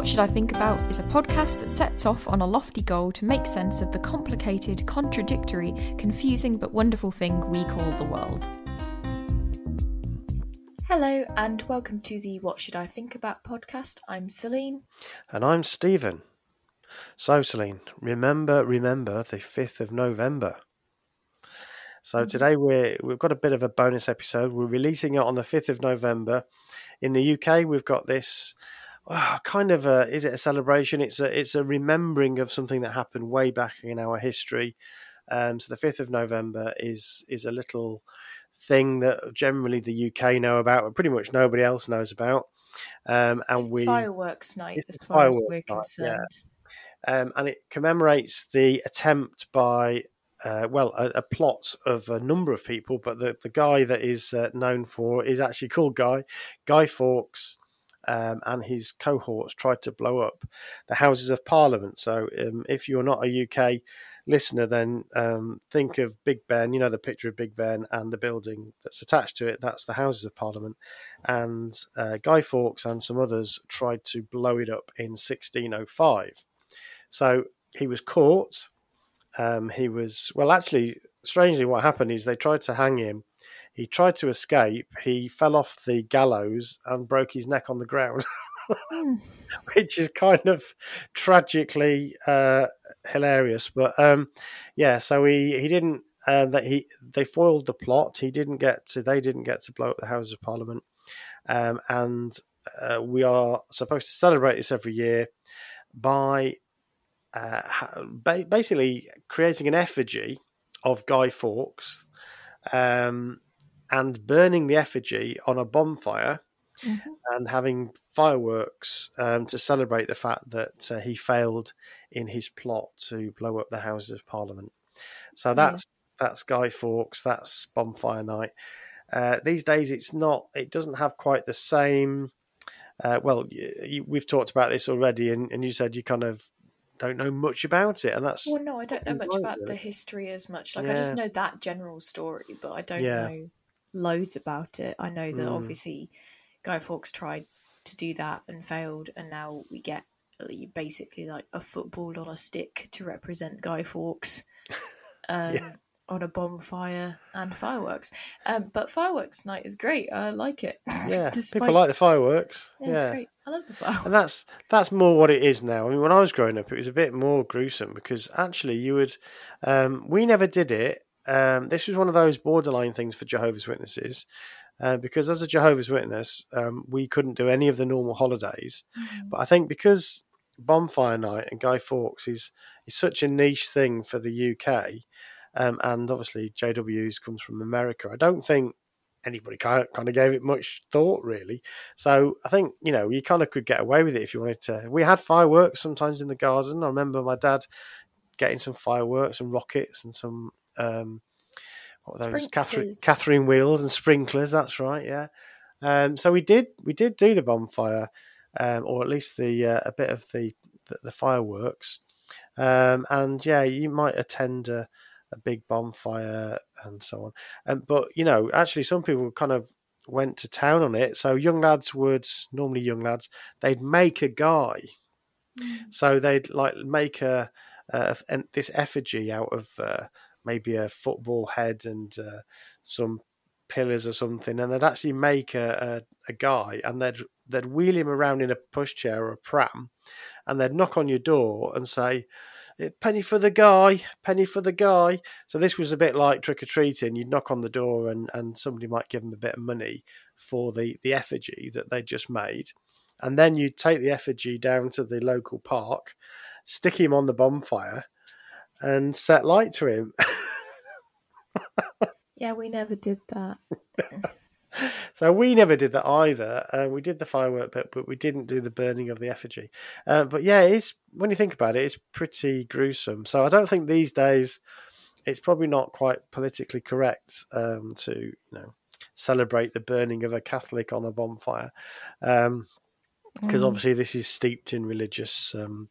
What Should I Think About is a podcast that sets off on a lofty goal to make sense of the complicated, contradictory, confusing but wonderful thing we call the world. Hello, and welcome to the What Should I Think About podcast. I'm Celine. And I'm Stephen. So, Celine, remember, remember the 5th of November. So mm-hmm. today we're, we've got a bit of a bonus episode. We're releasing it on the 5th of November. In the UK, we've got this oh, kind of a, is it a celebration? It's a, it's a remembering of something that happened way back in our history. Um, so the 5th of November is, is a little thing that generally the UK know about, but pretty much nobody else knows about. Um, and It's we fireworks night, as far as we're night, yeah. concerned. um, and it commemorates the attempt by uh, well a, a plot of a number of people, but the, the guy that is uh, known for is actually called Guy Guy Fawkes. Um, and his cohorts tried to blow up the Houses of Parliament. So, um, if you're not a UK listener, then um, think of Big Ben. You know the picture of Big Ben and the building that's attached to it. That's the Houses of Parliament. And uh, Guy Fawkes and some others tried to blow it up in 1605. So he was caught. Um, he was well. Actually, strangely, what happened is they tried to hang him. He tried to escape. He fell off the gallows and broke his neck on the ground, Hmm. which is kind of tragically uh, hilarious. But um, yeah, so he he didn't. Uh, that he they foiled the plot. He didn't get to. They didn't get to blow up the Houses of Parliament, um, and uh, we are supposed to celebrate this every year by uh, ba- basically creating an effigy of Guy Fawkes um, and burning the effigy on a bonfire Mhm. and having fireworks um, to celebrate the fact that uh, he failed in his plot to blow up the Houses of Parliament. So that's that's Guy Fawkes. That's bonfire night. Uh, these days, it's not. It doesn't have quite the same. Uh, well, y you, we've talked about this already, and, and you said you kind of don't know much about it, and that's Well, no, I don't know much about really. the history as much. Like, I just know that general story, but I don't Yeah. know loads about it. I know that Mm. obviously Guy Fawkes tried to do that and failed, and now we get uh, basically like a football on a stick to represent Guy Fawkes um, Yeah. on a bonfire and fireworks. Um, but fireworks night is great. I like it. yeah. Despite- People like the fireworks. yeah, it's great. I love the fireworks. And that's that's more what it is now. I mean, when I was growing up, it was a bit more gruesome because actually, you would. Um, we never did it. Um, this was one of those borderline things for Jehovah's Witnesses, uh, because as a Jehovah's Witness, um, we couldn't do any of the normal holidays. Mm. But I think because Bonfire Night and Guy Fawkes is is such a niche thing for the UK, um, and obviously JW's comes from America. I don't think anybody kind of, kind of gave it much thought really. So I think you know you kind of could get away with it if you wanted to. We had fireworks sometimes in the garden. I remember my dad getting some fireworks and rockets and some um, what were those Catherine Catherine wheels and sprinklers. That's right, yeah. Um, so we did we did do the bonfire, um, or at least the uh, a bit of the the, the fireworks. Um, and yeah, you might attend a, a big bonfire and so on. Um, but you know, actually, some people kind of went to town on it. So young lads would normally young lads they'd make a guy. Mm. So they'd like make a, a an, this effigy out of uh, maybe a football head and uh, some pillars or something, and they'd actually make a, a, a guy, and they'd they'd wheel him around in a pushchair or a pram, and they'd knock on your door and say, "Eh, "Penny for the guy, penny for the guy." So this was a bit like trick or treating. You'd knock on the door, and and somebody might give them a bit of money for the the effigy that they just made, and then you'd take the effigy down to the local park, stick him on the bonfire. And set light to him. yeah, we never did that. so we never did that either. Uh, we did the firework bit, but we didn't do the burning of the effigy. Uh, but yeah, it's when you think about it, it's pretty gruesome. So I don't think these days it's probably not quite politically correct um, to you know celebrate the burning of a Catholic on a bonfire, because um, mm. obviously this is steeped in religious um,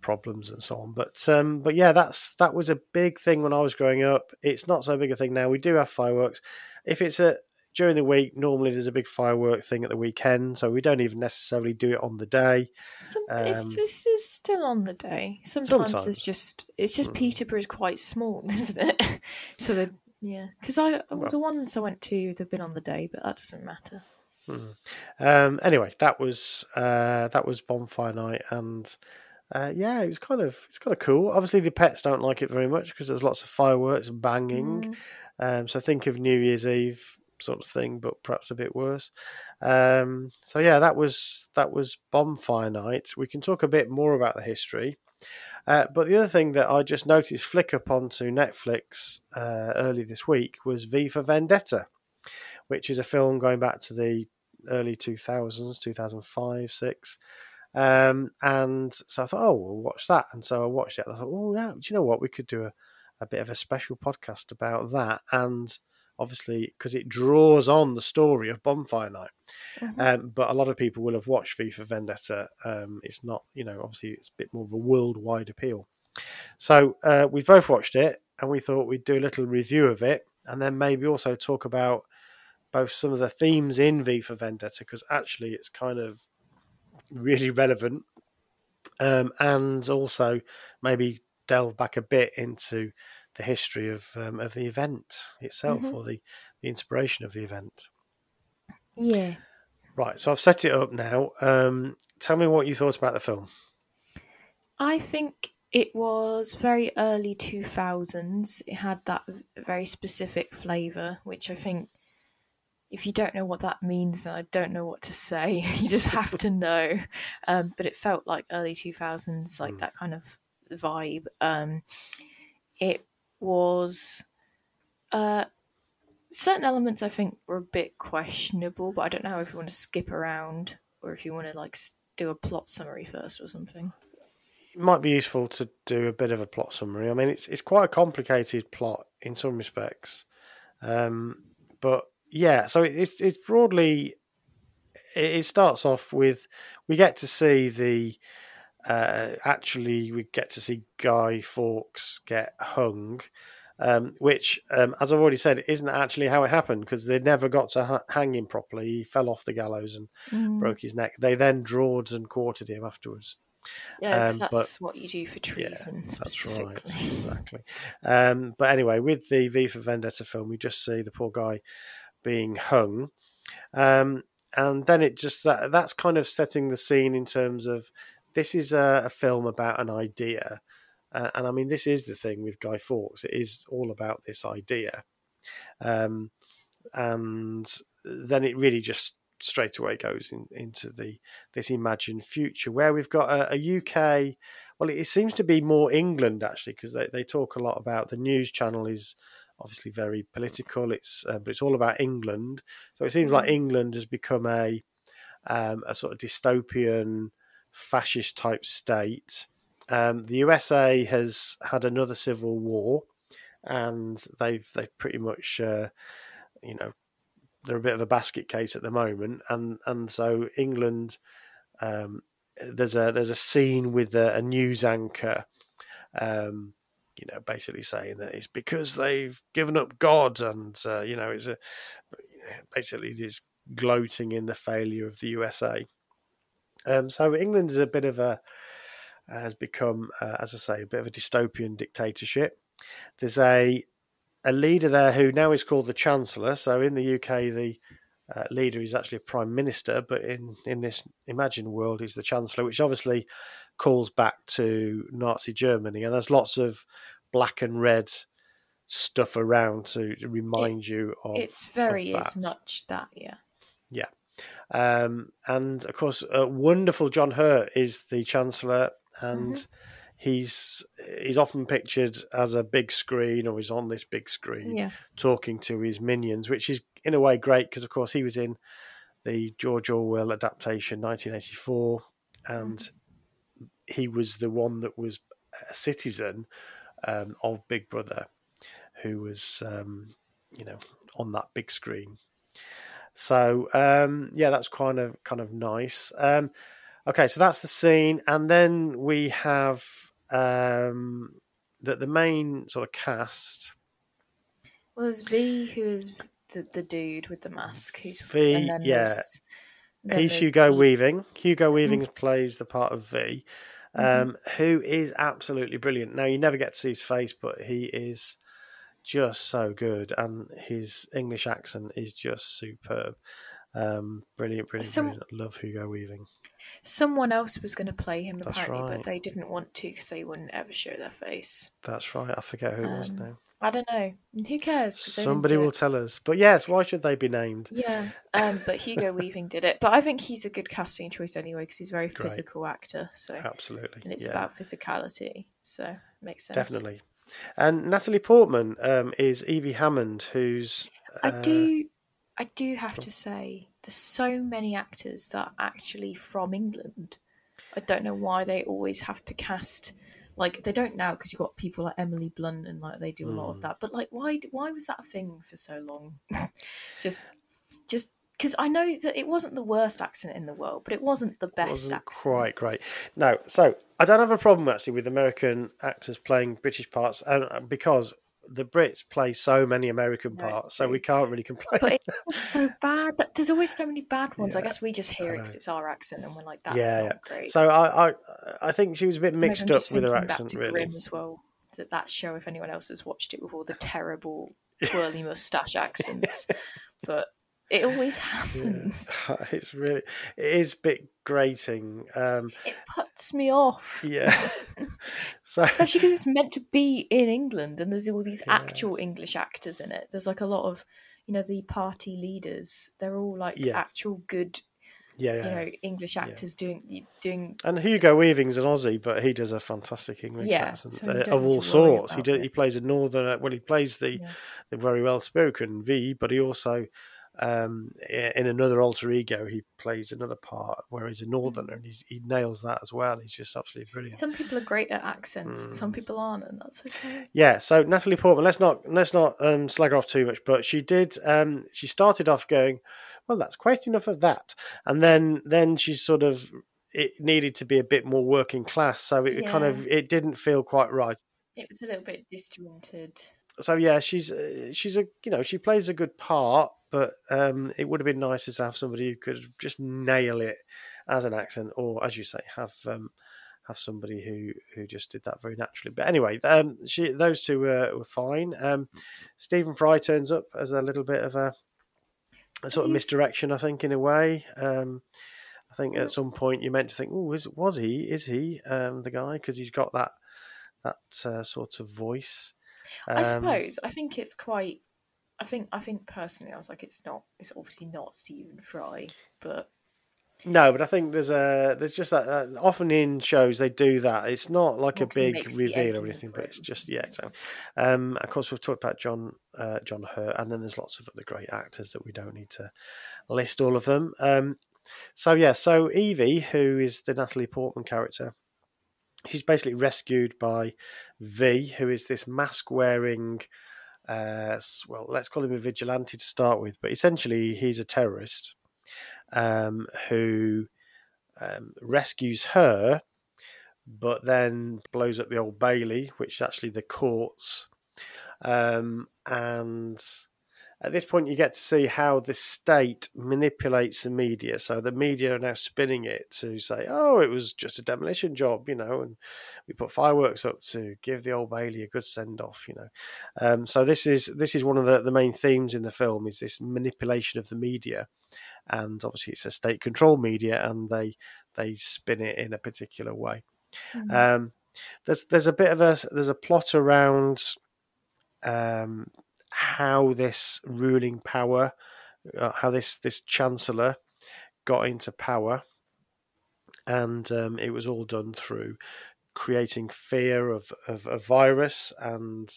problems and so on. But um, but yeah, that's that was a big thing when I was growing up. It's not so big a thing now. We do have fireworks. If it's a during the week, normally there's a big firework thing at the weekend, so we don't even necessarily do it on the day. Some, um, it's, it's, it's, still on the day. Sometimes, sometimes. it's just it's just mm. Peterborough is quite small, isn't it? so that yeah, because I well, the ones I went to they've been on the day, but that doesn't matter. Mm. Um, anyway, that was uh, that was bonfire night, and uh, yeah, it was kind of it's kind of cool. Obviously, the pets don't like it very much because there's lots of fireworks and banging. Mm. Um, so think of New Year's Eve sort of thing, but perhaps a bit worse. Um, so yeah, that was that was bonfire night. We can talk a bit more about the history. Uh, but the other thing that I just noticed flick up onto Netflix uh, early this week was V for Vendetta, which is a film going back to the early 2000s, 2005, 6. Um, and so I thought, oh, we'll watch that. And so I watched it. And I thought, oh, yeah, do you know what? We could do a, a bit of a special podcast about that. And obviously because it draws on the story of Bonfire Night. Mm-hmm. Um, but a lot of people will have watched for Vendetta. Um, it's not, you know, obviously it's a bit more of a worldwide appeal. So uh, we've both watched it, and we thought we'd do a little review of it, and then maybe also talk about both some of the themes in V for Vendetta because actually it's kind of really relevant, um, and also maybe delve back a bit into the history of um, of the event itself mm-hmm. or the, the inspiration of the event. Yeah. Right. So I've set it up now. Um, tell me what you thought about the film. I think it was very early 2000s. It had that very specific flavour, which I think if you don't know what that means, then I don't know what to say. you just have to know. Um, but it felt like early 2000s, like mm. that kind of vibe. Um, it was uh, certain elements I think were a bit questionable, but I don't know if you want to skip around or if you want to like do a plot summary first or something. It might be useful to do a bit of a plot summary. I mean, it's it's quite a complicated plot in some respects, um, but yeah. So it's it's broadly it starts off with we get to see the uh, actually we get to see Guy Fawkes get hung, um, which, um, as I've already said, isn't actually how it happened because they never got to ha- hang him properly. He fell off the gallows and mm. broke his neck. They then drawed and quartered him afterwards. Yeah, um, that's but, what you do for treason yeah, specifically. Right, exactly. Um, but anyway, with the V for Vendetta film, we just see the poor guy being hung. Um, and then it just that that's kind of setting the scene in terms of this is a, a film about an idea. Uh, and I mean, this is the thing with Guy Fawkes. It is all about this idea. Um, and then it really just straight away goes in, into the this imagined future where we've got a, a UK. Well, it seems to be more England actually because they, they talk a lot about the news channel is obviously very political. It's uh, but it's all about England. So it seems like mm-hmm. England has become a um, a sort of dystopian fascist type state. Um, the USA has had another civil war, and they've they've pretty much uh, you know they're a bit of a basket case at the moment, and and so England. Um, there's a there's a scene with a, a news anchor, um, you know, basically saying that it's because they've given up God, and uh, you know, it's a basically this gloating in the failure of the USA. Um, so England is a bit of a has become, uh, as I say, a bit of a dystopian dictatorship. There's a a leader there who now is called the Chancellor. So in the UK, the uh, leader is actually a prime minister, but in in this imagined world, he's the Chancellor, which obviously calls back to Nazi Germany, and there's lots of black and red stuff around to remind it, you of. It's very of as much that, yeah. Yeah. Um, and of course, uh, wonderful John Hurt is the Chancellor, and mm-hmm. he's he's often pictured as a big screen or he's on this big screen Yeah. talking to his minions, which is in a way great because of course he was in the George Orwell adaptation 1984 and he was the one that was a citizen um, of Big Brother who was um, you know on that big screen. So um, yeah, that's kind of kind of nice. Um, okay, so that's the scene, and then we have um, that the main sort of cast. was V, who is the, the dude with the mask. Who's V, and yeah. He's Hugo Weaving. Hugo Weaving plays the part of V, um, Mhm. who is absolutely brilliant. Now you never get to see his face, but he is just so good, and his English accent is just superb. Um, brilliant, brilliant, Some- brilliant. I love Hugo Weaving. Someone else was going to play him That's apparently, right. but they didn't want to because they wouldn't ever show their face. That's right. I forget who it was Um, now. I don't know. Who cares? Somebody will it. tell us. But yes, why should they be named? Yeah, um, but Hugo Weaving did it. But I think he's a good casting choice anyway because he's a very Great. physical actor. So Absolutely. and it's yeah, about physicality, so makes sense. definitely. And Natalie Portman um, is Evey Hammond, who's I uh, do, I do have to say, there's so many actors that are actually from England. I don't know why they always have to cast like they don't now because you've got people like Emily Blunt and like they do a lot of mm. that. But like, why why was that a thing for so long? just just because I know that it wasn't the worst accent in the world, but it wasn't the best wasn't accent. quite great. No, so I don't have a problem actually with American actors playing British parts, and uh, because the Brits play so many American parts, so we can't really complain. But it was so bad. But there's always so many bad ones. I guess we just hear it because it's our accent, and we're like, "That's yeah, not yeah. great." So I, I, I think she was a bit mixed up with her accent, to really. Grimm as well. That that show, if anyone else has watched it with all the terrible twirly mustache accents, but it always happens. It's really, it is a bit grating. Um, It puts me off, yeah. so especially because it's meant to be in England, and there's all these Yeah. actual English actors in it. There's like a lot of, you know, the party leaders. They're all like Yeah. actual good, yeah, yeah. you know, English actors doing doing. And Hugo Weaving's an Aussie, but he does a fantastic English Yeah, accent so uh, of all sorts. He do, he plays a northern. Well, he plays the Yeah. the very well spoken V, but he also um, in another alter ego he plays another part where he's a northerner, and he's, he nails that as well. He's just absolutely brilliant. Some people are great at accents, Hmm. some people aren't, and that's okay. Yeah, so Natalie Portman. Let's not let's not um, slag her off too much, but she did. Um, she started off going, well, that's quite enough of that, and then then she sort of it needed to be a bit more working class, so it kind of it didn't feel quite right. It was a little bit disjointed. So yeah, she's uh, she's a you know she plays a good part, but um, it would have been nicer to have somebody who could just nail it as an accent, or as you say, have um, have somebody who who just did that very naturally. But anyway, um, she those two were, were fine. Um, Stephen Fry turns up as a little bit of a, a sort of misdirection, I think, in a way. Um, I think at some point you meant to think, oh, is was he? Is he um, the guy? Because he's got that that uh, sort of voice. I Um, suppose. I think it's quite. I think. I think personally, I was like, it's not. It's obviously not Stephen Fry, but No, but I think there's a there's just that uh, often in shows they do that. It's not like a big reveal or anything, but it's just yeah, exactly. Um, of course, we've talked about John uh, John Hurt, and then there's lots of other great actors that we don't need to list all of them. Um, so yeah, so Evey, who is the Natalie Portman character, she's basically rescued by V, who is this mask wearing. Uh, well, let's call him a vigilante to start with, but essentially he's a terrorist um, who um, rescues her, but then blows up the old Bailey, which is actually the courts. Um, and at this point, you get to see how the state manipulates the media. So the media are now spinning it to say, "Oh, it was just a demolition job," you know, and we put fireworks up to give the old Bailey a good send off, you know. Um, so this is this is one of the, the main themes in the film is this manipulation of the media, and obviously it's a state controlled media, and they they spin it in a particular way. Mhm. Um, there's there's a bit of a there's a plot around um, how this ruling power, uh, how this this chancellor got into power, and um, it was all done through creating fear of, of a virus and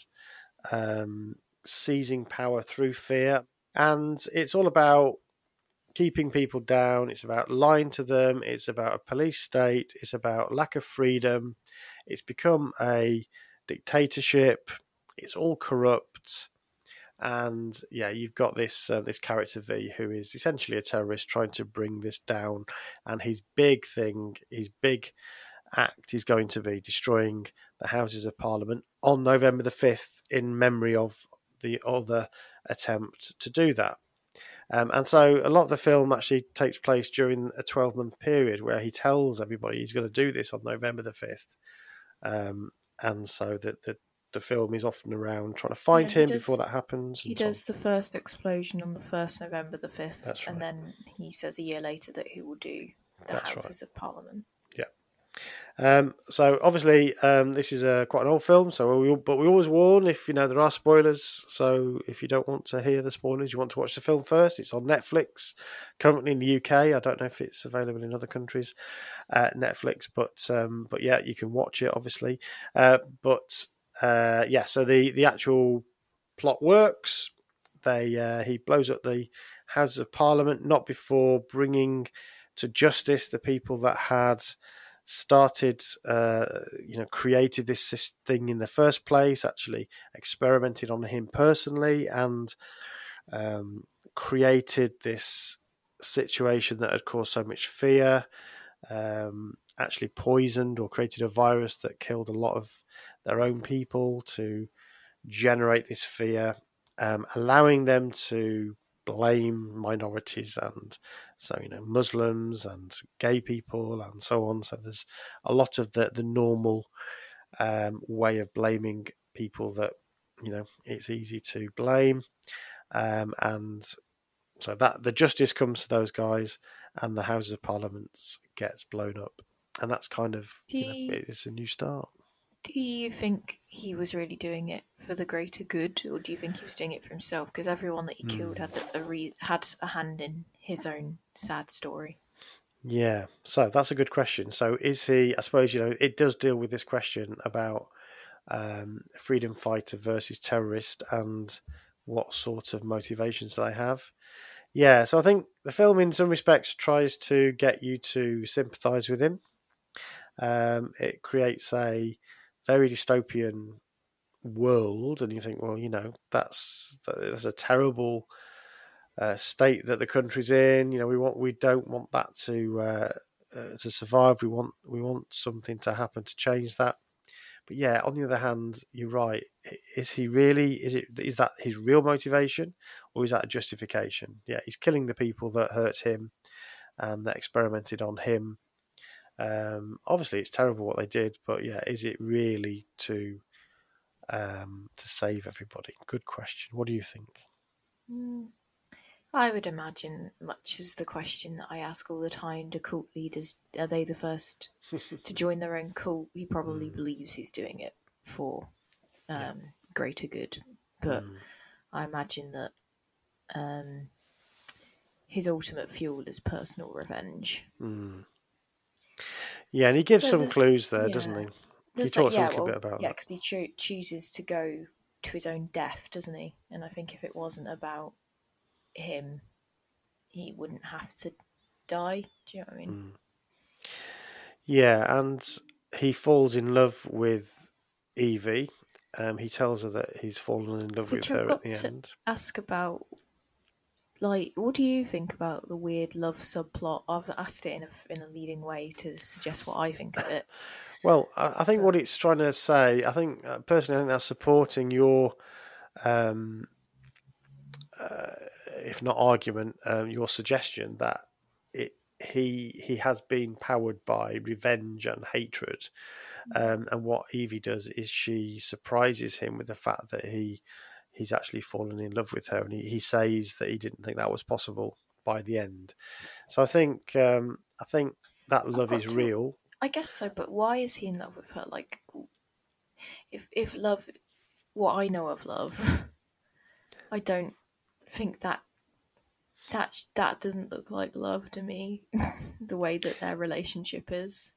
um, seizing power through fear. And it's all about keeping people down. It's about lying to them. It's about a police state. It's about lack of freedom. It's become a dictatorship. It's all corrupt. And yeah, you've got this uh, this character V who is essentially a terrorist trying to bring this down. And his big thing, his big act is going to be destroying the Houses of Parliament on November the 5th in memory of the other attempt to do that. Um, and so a lot of the film actually takes place during a 12 month period where he tells everybody he's going to do this on November the 5th. Um, and so the, the, the film is often around trying to find Yeah, him does- before that happens. He so does the first explosion on the first November the fifth, That's and then he says a year later that he will do the That's right. Houses of Parliament. Yeah. Um, so obviously, um, this is a quite an old film. So we, but we always warn if you know there are spoilers. So if you don't want to hear the spoilers, you want to watch the film first. It's on Netflix, currently in the UK. I don't know if it's available in other countries, uh, Netflix. But um, but yeah, you can watch it obviously. Uh, but uh, yeah, so the the actual plot works. They uh, he blows up the Houses of Parliament not before bringing to justice the people that had started, uh, you know, created this thing in the first place, actually experimented on him personally, and um, created this situation that had caused so much fear. Um, actually poisoned or created a virus that killed a lot of their own people to generate this fear, um, allowing them to blame minorities and so you know Muslims and gay people and so on. So there's a lot of the the normal um, way of blaming people that you know it's easy to blame, um, and so that the justice comes to those guys, and the Houses of Parliaments gets blown up, and that's kind of you know, it's a new start. Do you think he was really doing it for the greater good, or do you think he was doing it for himself? Because everyone that he killed Hmm. had a re- had a hand in his own sad story. Yeah, so that's a good question. So is he? I suppose you know it does deal with this question about um, freedom fighter versus terrorist and what sort of motivations they have. Yeah, so I think the film, in some respects, tries to get you to sympathise with him. Um, it creates a very dystopian world, and you think, well, you know, that's that's a terrible uh, state that the country's in. You know, we want we don't want that to uh, uh, to survive. We want we want something to happen to change that. But yeah, on the other hand, you're right. Is he really? Is it? Is that his real motivation, or is that a justification? Yeah, he's killing the people that hurt him and that experimented on him. Um, obviously, it's terrible what they did, but yeah, is it really to um, to save everybody? Good question. What do you think? Mm. I would imagine, much as the question that I ask all the time to cult leaders, are they the first to join their own cult? He probably Mm. believes he's doing it for um, greater good, but Mm. I imagine that um, his ultimate fuel is personal revenge. Mm. Yeah, and he gives There's some this- clues there, doesn't yeah. he? There's talks a yeah, little well, bit about that. yeah, because he cho- chooses to go to his own death, doesn't he? And I think if it wasn't about him, he wouldn't have to die. Do you know what I mean? Mm. Yeah, and he falls in love with Evey. Um, he tells her that he's fallen in love Which with I've her at the to- end. Ask about, like, what do you think about the weird love subplot? I've asked it in a in a leading way to suggest what I think of it. Well, I, I think what it's trying to say, I think uh, personally, I think that's supporting your, um, uh, if not argument, um, your suggestion that it he he has been powered by revenge and hatred, um, and what Evey does is she surprises him with the fact that he he's actually fallen in love with her, and he, he says that he didn't think that was possible by the end. So I think um, I think that love is to- real. I guess so, but why is he in love with her? Like, if if love, what I know of love, I don't think that that that doesn't look like love to me. the way that their relationship is.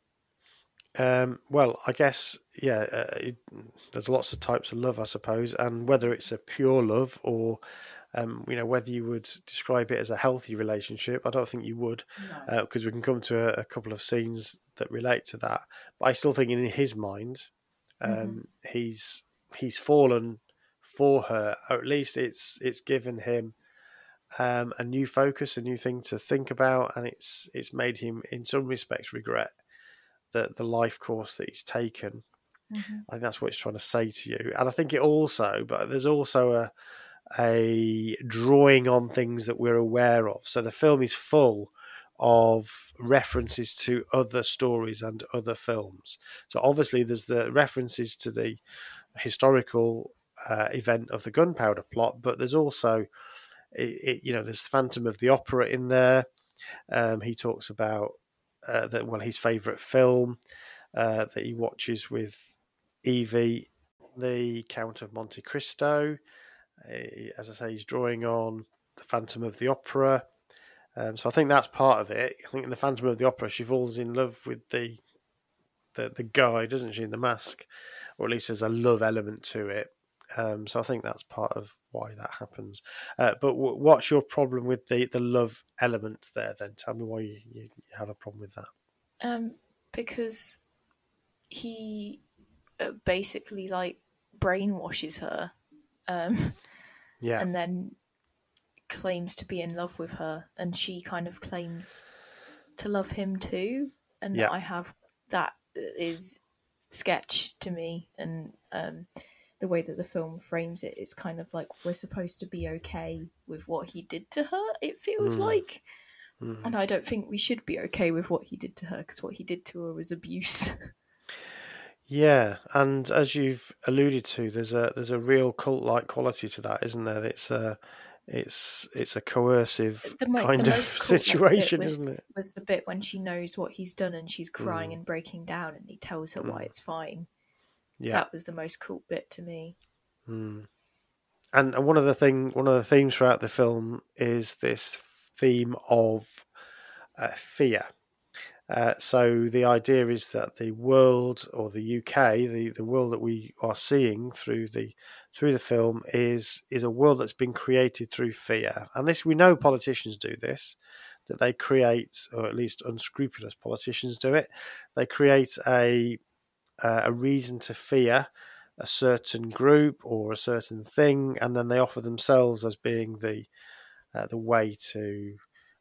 Um, well, I guess yeah. Uh, it, there's lots of types of love, I suppose, and whether it's a pure love or um, you know whether you would describe it as a healthy relationship, I don't think you would, because No. uh, we can come to a, a, couple of scenes that relate to that. But I still think in his mind, um, mm-hmm. he's he's fallen for her. Or at least it's it's given him um, a new focus, a new thing to think about, and it's it's made him in some respects regret the the life course that he's taken. Mm-hmm. I think that's what it's trying to say to you, and I think it also, but there's also a a drawing on things that we're aware of. So the film is full of references to other stories and other films. So obviously there's the references to the historical uh, event of the gunpowder plot, but there's also it, it, you know there's Phantom of the Opera in there. Um, he talks about uh, that well his favourite film uh, that he watches with Evey, the Count of Monte Cristo. As I say, he's drawing on the Phantom of the Opera. Um, so I think that's part of it. I think in the Phantom of the Opera, she falls in love with the the, the guy, doesn't she, in the mask, or at least there's a love element to it. Um, so I think that's part of why that happens. Uh, but w- what's your problem with the, the love element there? Then tell me why you, you have a problem with that. Um, because he uh, basically like brainwashes her, um, yeah, and then claims to be in love with her, and she kind of claims to love him too. And yeah. I have that is sketch to me, and um, the way that the film frames it, it is kind of like we're supposed to be okay with what he did to her. It feels mm. like, mm. and I don't think we should be okay with what he did to her because what he did to her was abuse. Yeah, and as you've alluded to, there's a there's a real cult-like quality to that, isn't there? It's a it's it's a coercive the, kind of situation, was, isn't it? Was the bit when she knows what he's done and she's crying mm. and breaking down, and he tells her mm. why it's fine. Yeah, that was the most cool bit to me. Mm. And and one of the thing one of the themes throughout the film is this theme of uh, fear. Uh, so the idea is that the world or the UK, the, the world that we are seeing through the through the film is is a world that's been created through fear. And this we know politicians do this, that they create, or at least unscrupulous politicians do it. They create a uh, a reason to fear a certain group or a certain thing, and then they offer themselves as being the uh, the way to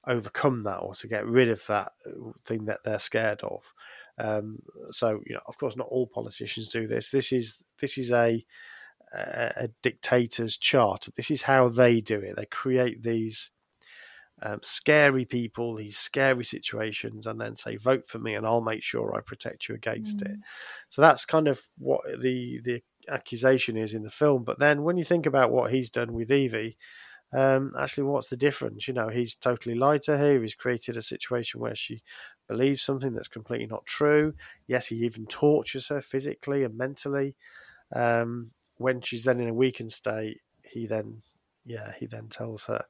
overcome that or to get rid of that thing that they're scared of. Um, so, you know, of course, not all politicians do this. This is this is a a dictator's chart. This is how they do it. They create these um, scary people, these scary situations, and then say, "Vote for me, and I'll make sure I protect you against mm. it." So that's kind of what the the accusation is in the film. But then, when you think about what he's done with Evey, um, actually, what's the difference? You know, he's totally lied to her. He's created a situation where she believes something that's completely not true. Yes, he even tortures her physically and mentally. Um, when she's then in a weakened state, he then, yeah, he then tells her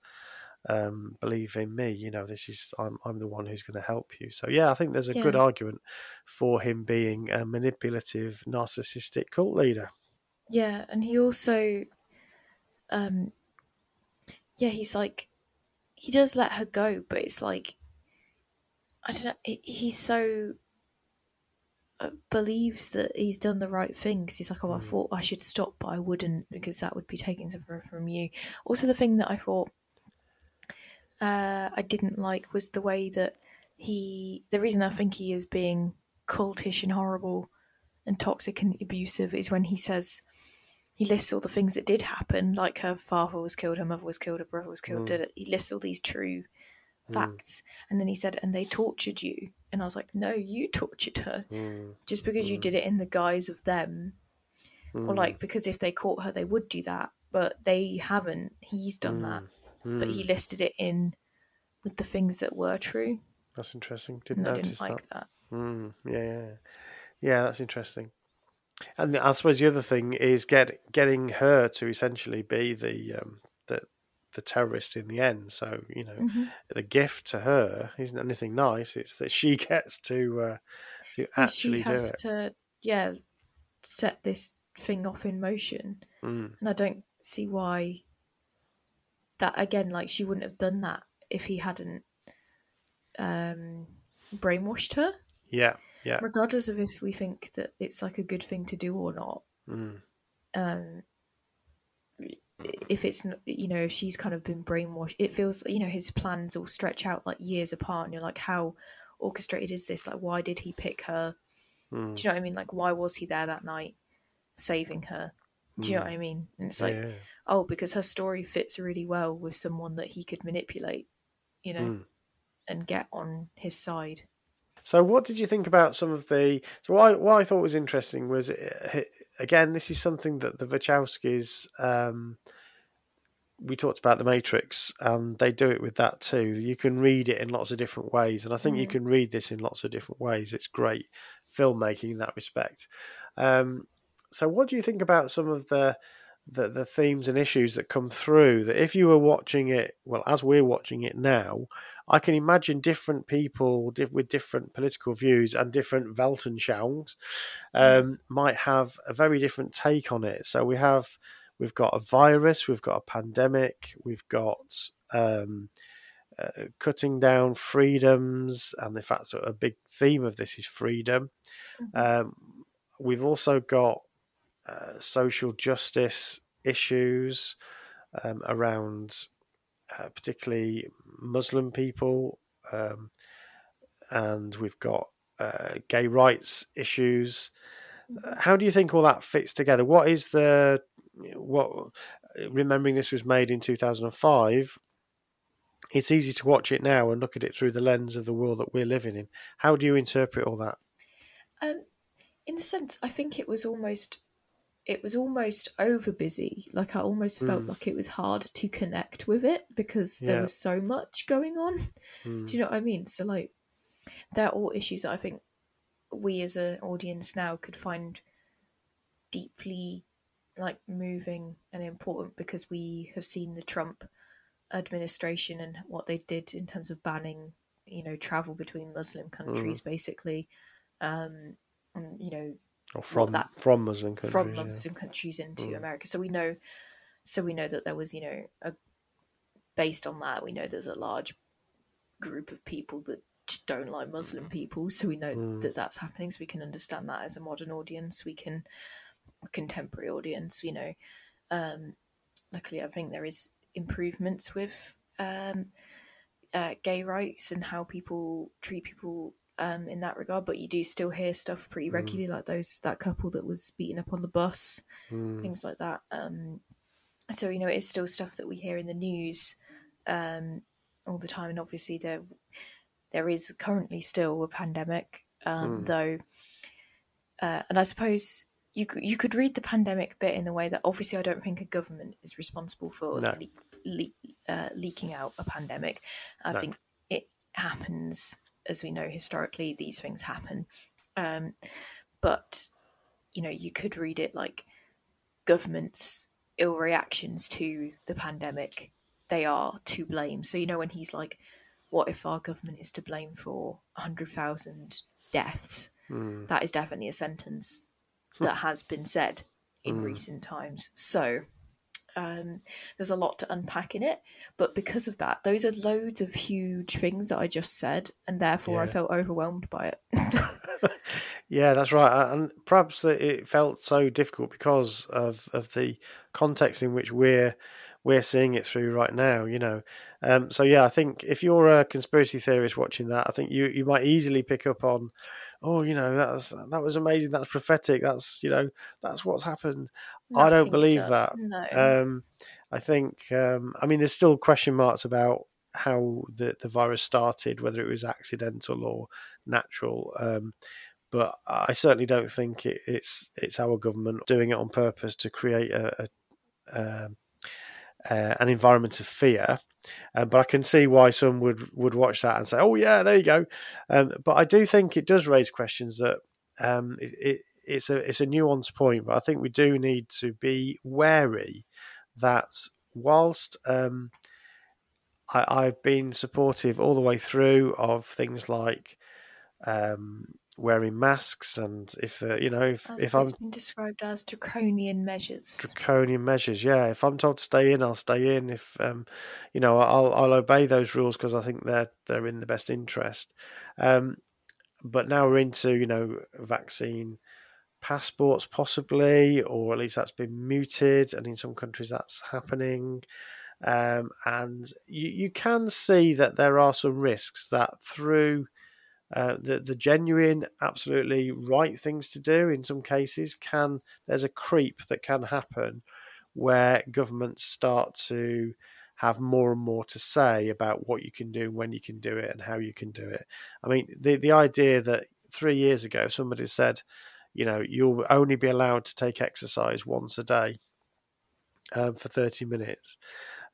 um, believe in me. You know, this is I'm I'm the one who's going to help you. So yeah, I think there's a yeah. good argument for him being a manipulative, narcissistic cult leader. Yeah, and he also, um, yeah, he's like, he does let her go, but it's like, I don't know, he's so uh, believes that he's done the right thing because he's like, oh, I hmm. thought I should stop, but I wouldn't because that would be taking something from you. Also, the thing that I thought uh, I didn't like was the way that he. The reason I think he is being cultish and horrible and toxic and abusive is when he says he lists all the things that did happen, like her father was killed, her mother was killed, her brother was killed. Mm. He lists all these true hmm. facts, mm. and then he said, "And they tortured you." And I was like, "No, you tortured her, mm. just because you hmm. did it in the guise of them, or hmm. like because if they caught her, they would do that, but they haven't. He's done that." Mm. but he listed it in with the things that were true. That's interesting. Didn't and notice I didn't like that. that. Mm, yeah, yeah, yeah. That's interesting. And I suppose the other thing is get getting her to essentially be the um, the the terrorist in the end. So you know, mm-hmm. the gift to her isn't anything nice. It's that she gets to uh, to actually she do has it. to, yeah, set this thing off in motion, Mm. and I don't see why. That again, like she wouldn't have done that if he hadn't um, brainwashed her. Yeah, yeah. regardless of if we think that it's like a good thing to do or not Mm. um if it's you know if she's kind of been brainwashed it feels you know his plans all stretch out like years apart and you're like how orchestrated is this like why did he pick her Mm. do you know what i mean like why was he there that night saving her do you know what i mean and it's like yeah. oh because her story fits really well with someone that he could manipulate you know Mm. and get on his side So, what did you think about some of the? So, what I, what I thought was interesting was, uh, again, this is something that the Wachowskis. Um, we talked about the Matrix, and they do it with that too. You can read it in lots of different ways, and I think you Mhm. can read this in lots of different ways. It's great filmmaking in that respect. Um, so, what do you think about some of the, the the themes and issues that come through? That if you were watching it, well, as we're watching it now, I can imagine different people di- with different political views and different Weltanschauungs um, might have a very different take on it. So we have we've got a virus, we've got a pandemic, we've got um, uh, cutting down freedoms, and the fact that a big theme of this is freedom. Um, we've also got uh, social justice issues um, around uh, particularly Muslim people, um, and we've got uh, gay rights issues. Uh, How do you think all that fits together? What is the what? Remembering this was made in two thousand and five, it's easy to watch it now and look at it through the lens of the world that we're living in. How do you interpret all that? Um, in a sense, I think it was almost it was almost over busy. Like I almost felt Mm. like it was hard to connect with it because there Yeah. was so much going on. Mm, Do you know what I mean? So like, they're all issues that I think we as an audience now could find deeply like moving and important because we have seen the Trump administration and what they did in terms of banning, you know, travel between Muslim countries, basically, um, and you know, or from that- from Muslim countries. from yeah. Muslim countries into Mm. America. So we know, so we know that there was, you know, a based on that, we know there's a large group of people that just don't like Muslim people. So we know Mm. that that's happening. So we can understand that as a modern audience. We can a contemporary audience. You know, um, luckily, I think there is improvements with um, uh, gay rights and how people treat people um, in that regard. But you do still hear stuff pretty Mm. regularly, like those that couple that was beaten up on the bus, Mm, things like that. Um, so you know, it's still stuff that we hear in the news um, all the time, and obviously there there is currently still a pandemic, um, Mm. though. Uh, and I suppose you could, you could read the pandemic bit in the way that obviously I don't think a government is responsible for No. le- le- uh, leaking out a pandemic. I No. think it happens, as we know historically, these things happen. Um, but you know, you could read it like governments' ill reactions to the pandemic. They are to blame. So you know when he's like, "What if our government is to blame for hundred thousand deaths?" mm, that is definitely a sentence that has been said in Mm. recent times. So um, there's a lot to unpack in it, but because of that, those are loads of huge things that I just said, and therefore I felt overwhelmed by it. yeah, that's right. And perhaps that it felt so difficult because of, of the context in which we're we're seeing it through right now. You know, um, so yeah, I think if you're a conspiracy theorist watching that, I think you you might easily pick up on. Oh, you know that's that was amazing. That's prophetic. That's you know that's what's happened. I don't believe that. No. Um, I think, um, I mean, there's still question marks about how the, the virus started, whether it was accidental or natural. Um, but I certainly don't think it, it's it's our government doing it on purpose to create a, a, um uh, an environment of fear. Uh, but I can see why some would would watch that and say, "Oh yeah, there you go." Um, but I do think it does raise questions that um, it, it, it's a it's a nuanced point. But I think we do need to be wary that whilst um, I, I've been supportive all the way through of things like um, wearing masks, and if uh, you know if As if I'm been described as draconian measures. draconian measures. Yeah, if I'm told to stay in, I'll stay in. If um, you know, I'll I'll obey those rules because I think they're they're in the best interest. Um, but now we're into you know vaccine passports possibly, or at least that's been mooted, and in some countries that's happening. Um, and you, you can see that there are some risks that through uh, the the genuine, absolutely right things to do in some cases can there's a creep that can happen where governments start to have more and more to say about what you can do, when you can do it, and how you can do it. I mean, the the idea that three years ago somebody said, you know, you'll only be allowed to take exercise once a day um, for thirty minutes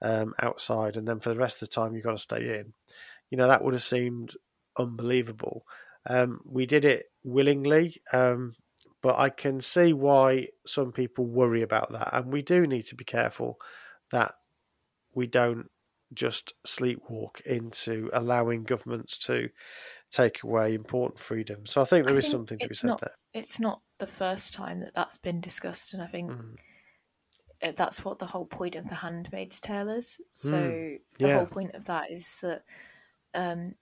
um, outside, and then for the rest of the time you've got to stay in. You know, that would have seemed unbelievable. Um, we did it willingly, um, but I can see why some people worry about that, and we do need to be careful that we don't just sleepwalk into allowing governments to take away important freedom. So I think there I is think something to be said not- there. It's not the first time that that's been discussed, and I think Mm. uh, that's what the whole point of the Handmaid's Tale is. So the Hmm. Yeah. whole point of that is that um,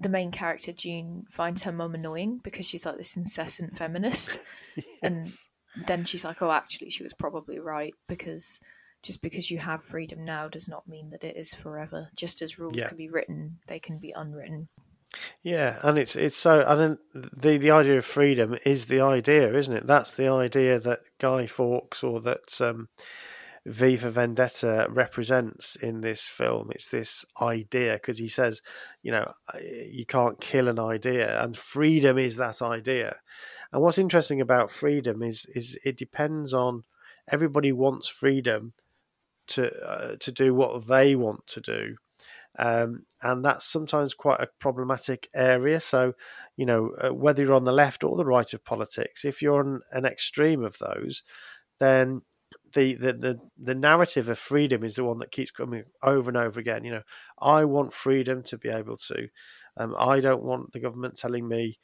the main character June finds her mum annoying because she's like this incessant feminist. And- then she's like, "Oh, actually, she was probably right because just because you have freedom now does not mean that it is forever. Just as rules Yeah. can be written, they can be unwritten." Yeah, and it's it's so and the the idea of freedom is the idea, isn't it? That's the idea that Guy Fawkes or that um, V for Vendetta represents in this film. It's this idea because he says, you know, you can't kill an idea, and freedom is that idea. And what's interesting about freedom is is it depends on everybody wants freedom to uh, to do what they want to do um, and that's sometimes quite a problematic area. So, you know, uh, whether you're on the left or the right of politics, if you're on an extreme of those, then the, the the the narrative of freedom is the one that keeps coming over and over again. You know, I want freedom to be able to. Um, I don't want the government telling me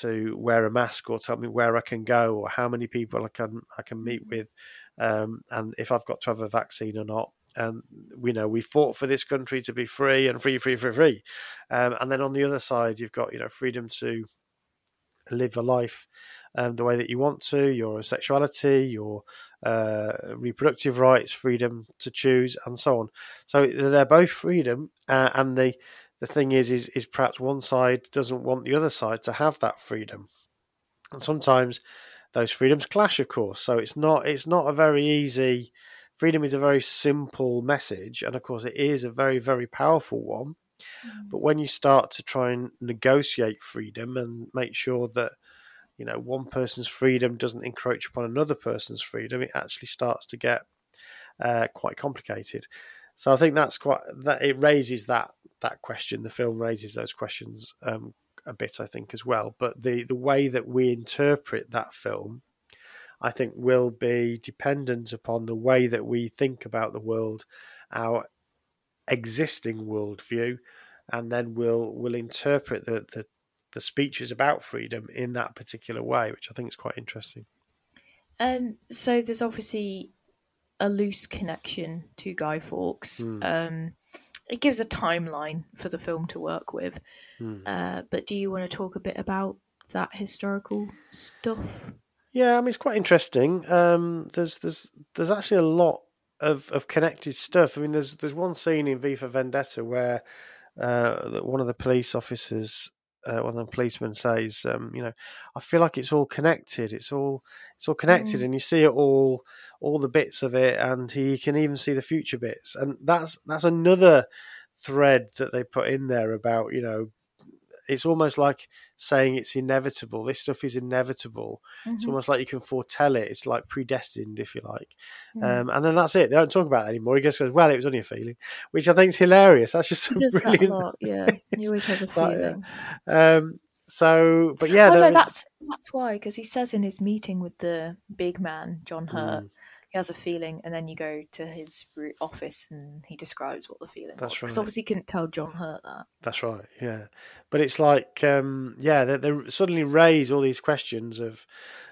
to wear a mask or tell me where I can go or how many people I can I can meet with, um, and if I've got to have a vaccine or not. And we know we fought for this country to be free and free, free, free, free. Um, and then on the other side, you've got you know freedom to live a life um, the way that you want to, your sexuality, your uh, reproductive rights, freedom to choose, and so on. So they're both freedom, uh, and the the thing is, is is perhaps one side doesn't want the other side to have that freedom, and sometimes those freedoms clash, of course. So it's not it's not a very easy freedom is a very simple message, and of course, it is a very, very powerful one. But when you start to try and negotiate freedom and make sure that you know one person's freedom doesn't encroach upon another person's freedom, it actually starts to get uh, quite complicated. So I think that's quite that it raises that that question. The film raises those questions um, a bit, I think, as well. But the the way that we interpret that film I think will be dependent upon the way that we think about the world, our existing worldview, and then we'll we'll interpret the, the the speeches about freedom in that particular way, which I think is quite interesting. Um, so there's obviously a loose connection to Guy Fawkes. Hmm. Um, it gives a timeline for the film to work with. Hmm. Uh, but do you want to talk a bit about that historical stuff? Yeah, I mean it's quite interesting. Um, there's there's there's actually a lot of, of connected stuff. I mean, there's there's one scene in V for Vendetta where uh, one of the police officers, uh, one of the policemen says, um, you know, I feel like it's all connected. It's all it's all connected, Mm. and you see it all, all the bits of it, and he can even see the future bits, and that's that's another thread that they put in there about you know. It's almost like saying it's inevitable. This stuff is inevitable. It's Mhm. almost like you can foretell it. It's like predestined, if you like. Mm. Um, and then that's it. They don't talk about it anymore. He just goes, "Well, it was only a feeling," which I think is hilarious. That's just he a does that a brilliant. lot, yeah. He always has a feeling. Um, so, but yeah, oh no, is- that's that's why because he says in his meeting with the big man John Hurt, Mm, he has a feeling, and then you go to his office and he describes what the feeling That's was. Because right. obviously, he couldn't tell John Hurt that. That's right. Yeah, but it's like, um, yeah, they, they suddenly raise all these questions of,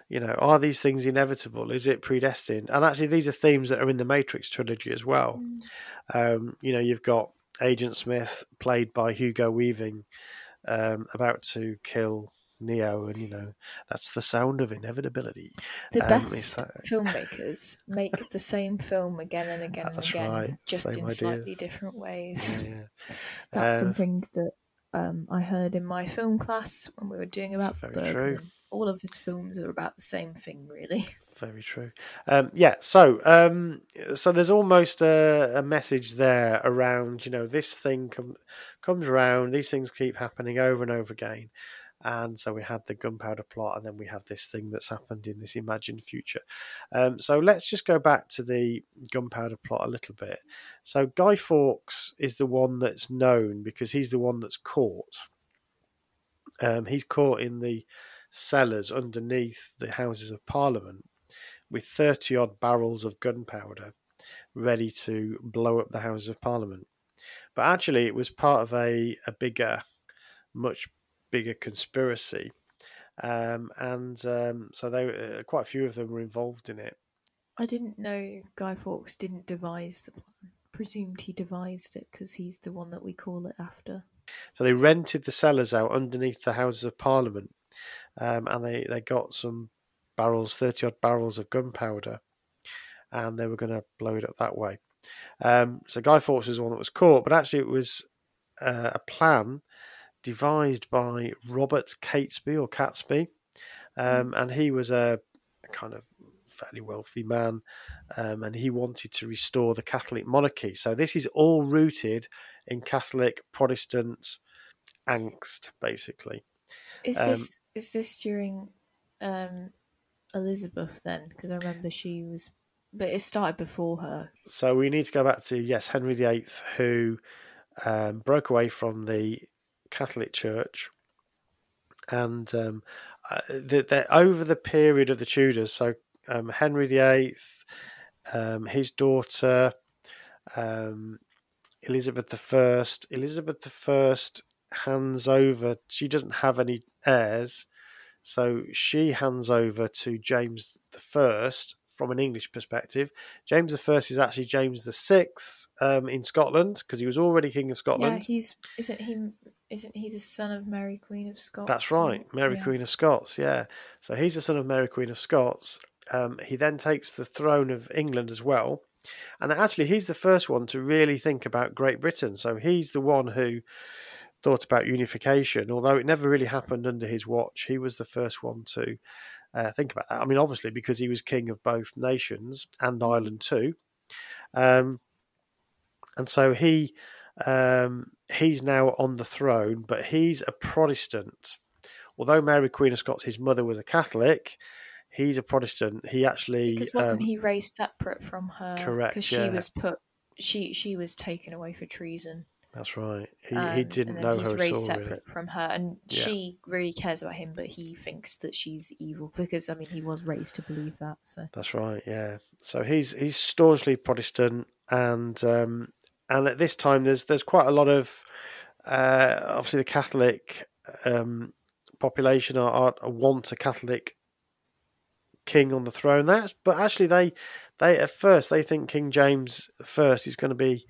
you know, are these things inevitable? Is it predestined? And actually, these are themes that are in the Matrix trilogy as well. Um, you know, you've got Agent Smith, played by Hugo Weaving, um, about to kill Neo, and you know that's the sound of inevitability. The Um, best that- filmmakers make the same film again and again and That's again, right, just same in slightly different ways. Yeah, That's Uh, something that um, I heard in my film class when we were doing about Bergman. All of his films are about the same thing, really. Very true. Um, yeah. So, um, so there's almost a, a message there around, you know, this thing com- comes around. These things keep happening over and over again. And so we had the gunpowder plot, and then we have this thing that's happened in this imagined future. Um, so let's just go back to the gunpowder plot a little bit. So Guy Fawkes is the one that's known because he's the one that's caught. Um, he's caught in the cellars underneath the Houses of Parliament with 30 odd barrels of gunpowder ready to blow up the Houses of Parliament. But actually, it was part of a, a bigger, much bigger conspiracy. Um, and um, so they, uh, quite a few of them were involved in it. I didn't know Guy Fawkes didn't devise the plan. Presumed he devised it because he's the one that we call it after. So they rented the cellars out underneath the Houses of Parliament, um, and they, they got some barrels, thirty odd barrels of gunpowder, and they were going to blow it up that way. Um, so Guy Fawkes was the one that was caught, but actually it was uh, a plan devised by Robert Catesby or Catesby, um, and he was a, a kind of fairly wealthy man, um, and he wanted to restore the Catholic monarchy. So this is all rooted in Catholic Protestant angst, basically. Is Um, this is this during um, Elizabeth then? Because I remember she was, but it started before her. So we need to go back to yes, Henry VIII, who um, broke away from the Catholic Church, and um, uh, over the period of the Tudors, so um, Henry VIII, um, his daughter um, Elizabeth I, Elizabeth I hands over. She doesn't have any heirs, so she hands over to James I from an English perspective. James I is actually James VI um, in Scotland because he was already King of Yeah, Scotland. he's isn't he isn't he the son of Mary Queen of Scots? That's right, Mary yeah. Queen of Scots. Yeah, so he's the son of Mary Queen of Scots. Um, he then takes the throne of England as well, and actually he's the first one to really think about Great Britain. So he's the one who thought about unification, although it never really happened under his watch. He was the first one to uh, think about that. I mean, obviously because he was king of both nations and Ireland too, um, and so he um, he's now on the throne, but he's a Protestant. Although Mary Queen of Scots, his mother was a Catholic, he's a Protestant. He actually Because wasn't um, he raised separate from her? correct, Because she was put, she she was taken away for treason. That's right. He, um, he didn't know he's her at raised separate Really. from her, and Yeah. she really cares about him, but he thinks that she's evil because I mean he was raised to believe that. So That's right. Yeah. So he's he's staunchly Protestant, and um, and at this time there's there's quite a lot of uh, obviously the Catholic um, population are, are want a Catholic king on the throne. That's but actually they they at first they think King James first is going to be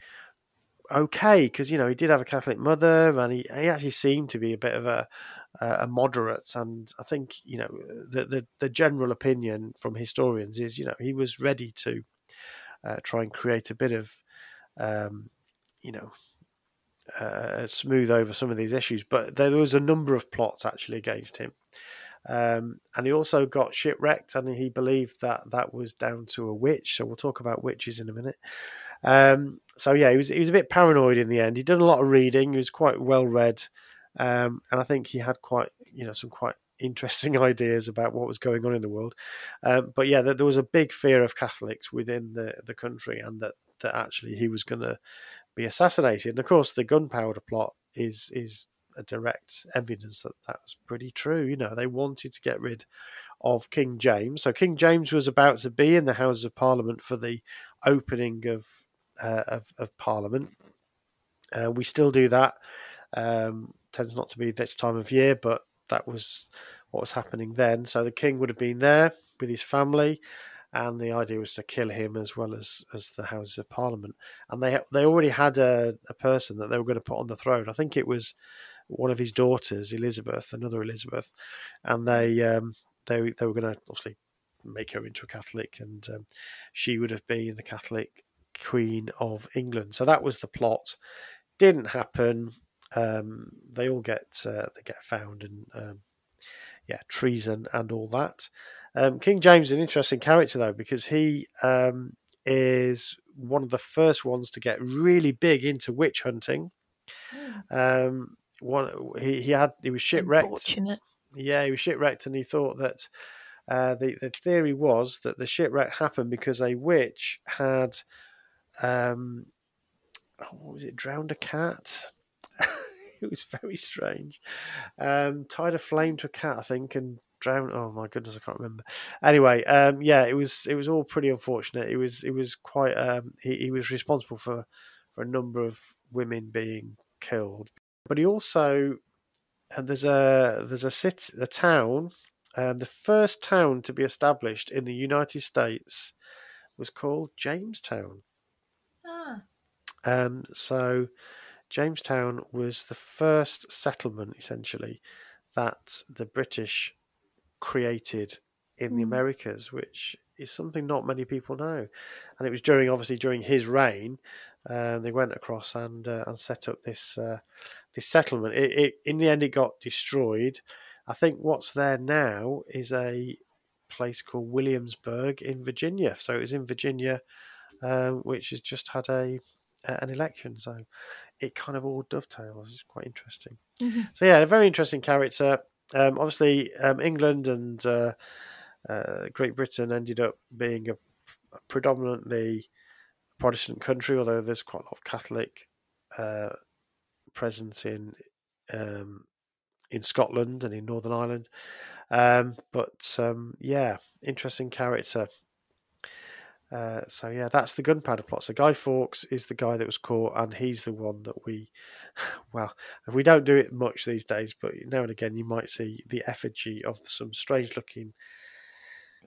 okay because you know he did have a Catholic mother and he, he actually seemed to be a bit of a a moderate and I think you know the, the the general opinion from historians is you know he was ready to uh, try and create a bit of um, you know uh, smooth over some of these issues. But there was a number of plots actually against him. Um, and he also got shipwrecked and he believed that that was down to a witch. So we'll talk about witches in a minute. Um, so yeah he was he was a bit paranoid in the end. He'd done a lot of reading. He was quite well read. Um, and I think he had quite, you know, some quite interesting ideas about what was going on in the world. Um, but yeah, there, there was a big fear of Catholics within the, the country, and that, that actually he was going to be assassinated. And of course, the gunpowder plot is is a direct evidence that that's pretty true. You know, they wanted to get rid of King James. So King James was about to be in the Houses of Parliament for the opening of uh, of, of, Parliament. Uh, we still do that. Um, tends not to be this time of year, but that was what was happening then. So the king would have been there with his family, and the idea was to kill him as well as as the Houses of Parliament. And they they already had a, a person that they were going to put on the throne. I think it was one of his daughters, Elizabeth, another Elizabeth, and they um, they they were going to obviously make her into a Catholic, and um, she would have been the Catholic Queen of England. So that was the plot. Didn't happen. Um, they all get uh, they get found and um, yeah, treason and all that. Um, King James is an interesting character though because he um, is one of the first ones to get really big into witch hunting. Mm. one he, he had he was shipwrecked. Yeah, he was shipwrecked, and he thought that uh, the the theory was that the shipwreck happened because a witch had um, oh, what was it? Drowned a cat. it was very strange. Um, tied a flame to a cat, I think, and drowned. Oh my goodness, I can't remember. Anyway, um, yeah, it was it was all pretty unfortunate. It was it was quite. Um, he, he was responsible for for a number of women being killed, but he also and there's a there's a city a town. Um, the first town to be established in the United States was called Jamestown. Ah. Um, so Jamestown was the first settlement, essentially, that the British created in the hmm. Americas, which is something not many people know. And it was during, obviously, during his reign, uh, they went across and uh, and set up this uh, this settlement. It, it, in the end, it got destroyed. I think what's there now is a place called Williamsburg in Virginia. So it was in Virginia, um, which has just had a an election. So it kind of all dovetails. It's quite interesting. Mm-hmm. So yeah, a very interesting character. Um, obviously, um, England and uh, uh, Great Britain ended up being a, a, predominantly Protestant country, although there's quite a lot of Catholic uh, presence in um, in Scotland and in Northern Ireland. Um, but um, yeah, interesting character. Uh, so yeah, that's the gunpowder plot. So Guy Fawkes is the guy that was caught, and he's the one that we, well, we don't do it much these days, but now and again you might see the effigy of some strange-looking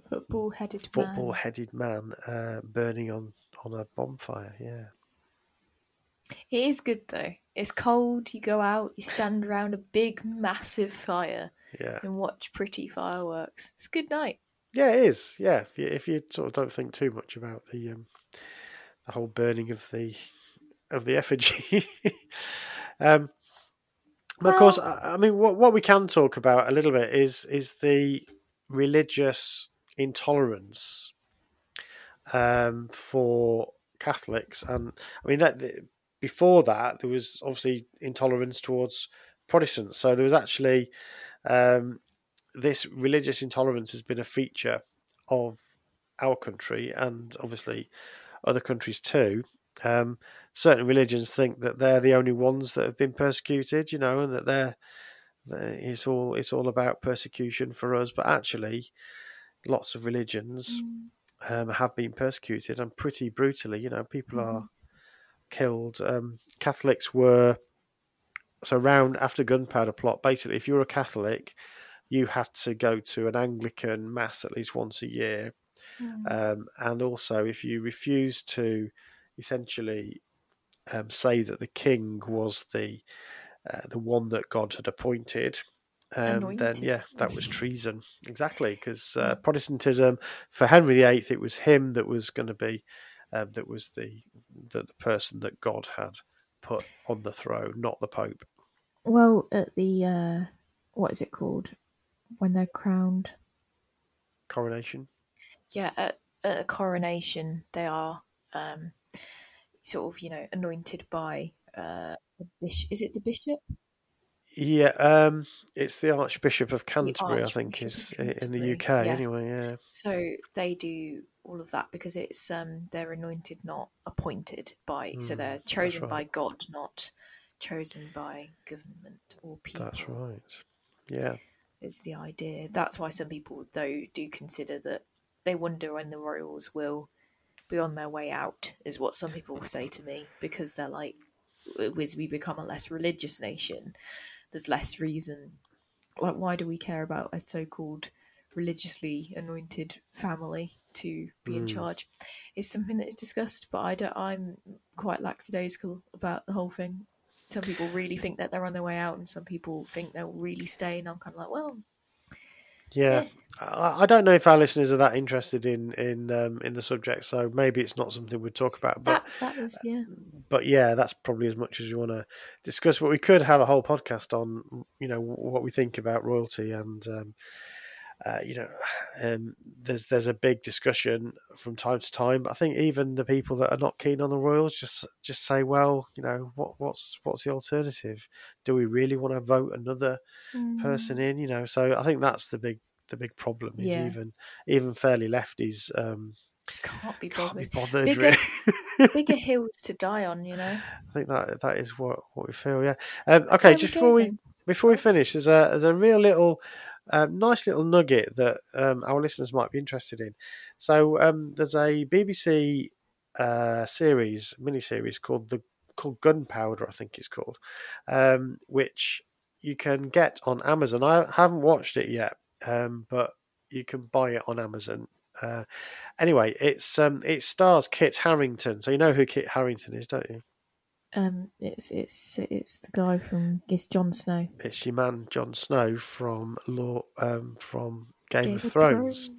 football-headed football-headed man, man uh, burning on on a bonfire. Yeah, it is good though. It's cold. You go out. You stand around a big, massive fire. Yeah, and watch pretty fireworks. It's a good night. Yeah, it is. Yeah, if you, if you sort of don't think too much about the um, the whole burning of the of the effigy. um, well, of course, I, I mean, what what we can talk about a little bit is is the religious intolerance um, for Catholics, and I mean that before that there was obviously intolerance towards Protestants. So there was actually um, this religious intolerance has been a feature of our country and obviously other countries too. Um, certain religions think that they're the only ones that have been persecuted, you know, and that they're, they're it's all it's all about persecution for us. But actually, lots of religions mm. um, have been persecuted and pretty brutally. You know, people mm. are killed. Um, Catholics were so around after gunpowder plot. Basically, if you were a Catholic, you had to go to an Anglican mass at least once a year. Mm. Um, and also, if you refused to essentially um, say that the king was the uh, the one that God had appointed, um, then yeah, that was treason. exactly, because uh, Protestantism for Henry VIII, it was him that was going to be uh, that was the, the the person that God had put on the throne, not the Pope. Well, at the uh, what is it called? When they're crowned. Coronation. Yeah, at, at a coronation, they are um, sort of, you know, anointed by uh, bishop. Is it the bishop? Yeah, um, it's the Archbishop of Canterbury, Archbishop I think, is in the UK yes. anyway. Yeah. So they do all of that because it's um, they're anointed, not appointed by. Mm, so they're chosen right. by God, not chosen by government or people. That's right. Yeah. Is the idea. That's why some people though do consider that they wonder when the royals will be on their way out, is what some people will say to me, because they're like, as we become a less religious nation, there's less reason. Like, why do we care about a so-called religiously anointed family to be in Mm. charge? Is something that is discussed, but I don't. I'm quite lackadaisical about the whole thing. Some people really think that they're on their way out, and some people think they'll really stay. And I'm kind of like, well, Yeah, I, I don't know if our listeners are that interested in in um, in the subject, so maybe it's not something we'd talk about. But that that is yeah. but yeah, that's probably as much as you want to discuss. But we could have a whole podcast on you know what we think about royalty, and um, uh, you know, um, there's there's a big discussion from time to time. I think even the people that are not keen on the royals just just say, well, you know, what what's what's the alternative? Do we really want to vote another person in? You know, so I think that's the big the big problem is Yeah. even even fairly lefties um, Just can't be can't be bothered. bothered. Bigger- really. Bigger hills to die on, you know. I think that that is what, what we feel. Yeah. Um, okay. Just before we then. before we finish, there's a there's a real little um, nice little nugget that um, our listeners might be interested in. So um, there's a BBC uh, series mini series called the called Gunpowder, I think it's called, um, which you can get on Amazon. I haven't watched it yet, um, but you can buy it on Amazon. Uh, anyway, it's it stars Kit Harington. So you know who Kit Harington is, don't you? Um, it's it's it's the guy from it's Jon Snow. It's your man Jon Snow from Law um, from Game, Game of of Thrones.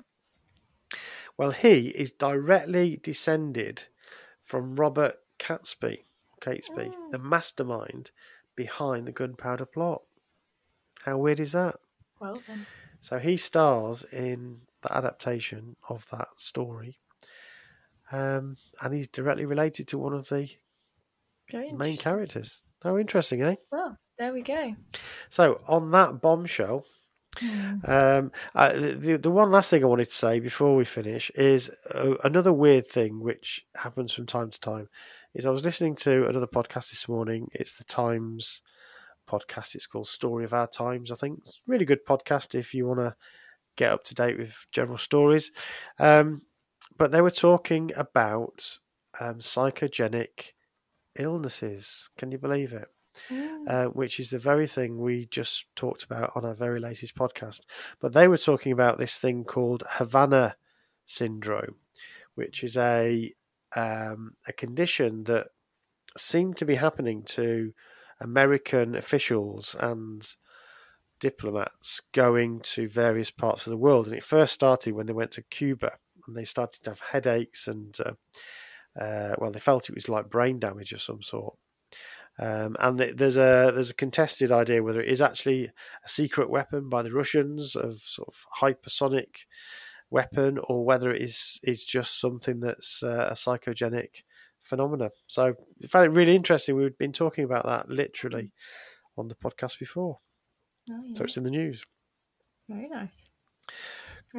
Well, he is directly descended from Robert Catesby, Catesby, Mm. the mastermind behind the Gunpowder Plot. How weird is that? Well then, So he stars in the adaptation of that story, um, and he's directly related to one of the main characters. How interesting, eh? Well, there we go. So on that bombshell, Hmm. Um, uh, the the one last thing I wanted to say before we finish is uh, another weird thing which happens from time to time. Is I was listening to another podcast this morning. It's the Times podcast. It's called Story of Our Times. I think it's a really good podcast if you want to get up to date with general stories. Um, but they were talking about um, psychogenic illnesses. Can you believe it? Mm. uh, which is the very thing we just talked about on our very latest podcast. But they were talking about this thing called Havana syndrome, which is a um, a condition that seemed to be happening to American officials and diplomats going to various parts of the world. And it first started when they went to Cuba and they started to have headaches and, uh, uh, well, they felt it was like brain damage of some sort. Um, and th- there's a there's a contested idea whether it is actually a secret weapon by the Russians of sort of hypersonic weapon, or whether it is is just something that's uh, a psychogenic phenomena. So I found it really interesting. We've been talking about that literally on the podcast before, Oh, yeah. so it's in the news. Very nice.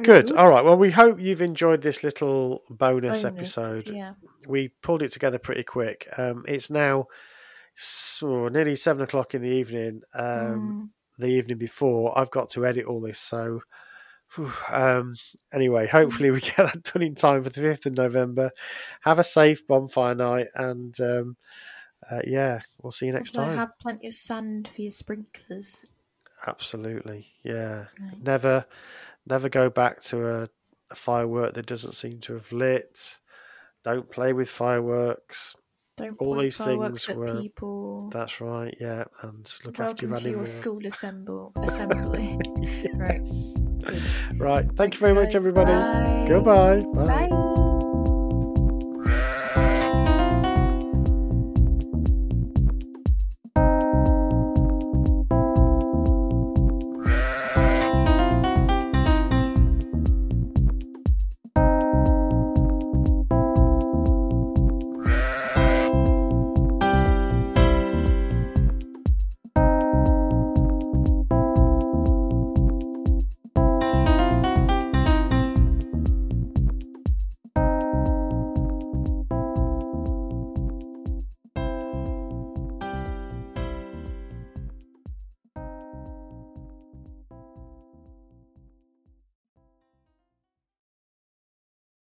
Good. All right. Well, we hope you've enjoyed this little bonus, Bonus, episode. Yeah. we pulled it together pretty quick. Um, it's now s- oh, nearly seven o'clock in the evening. Um, The evening before, I've got to edit all this. So, whew, um, anyway, hopefully we get that done in time for the fifth of November. Have a safe bonfire night, and um, uh, yeah, we'll see you next Also time. Have plenty of sand for your sprinklers. Absolutely, yeah. Right. Never, never go back to a, a firework that doesn't seem to have lit. Don't play with fireworks. Don't All these things were- people. That's right, yeah. And look after Welcome your to your school assemble assembly. Right. Yes. Right. Thank Thanks, you very much, everybody. Bye. Goodbye. Bye. Bye.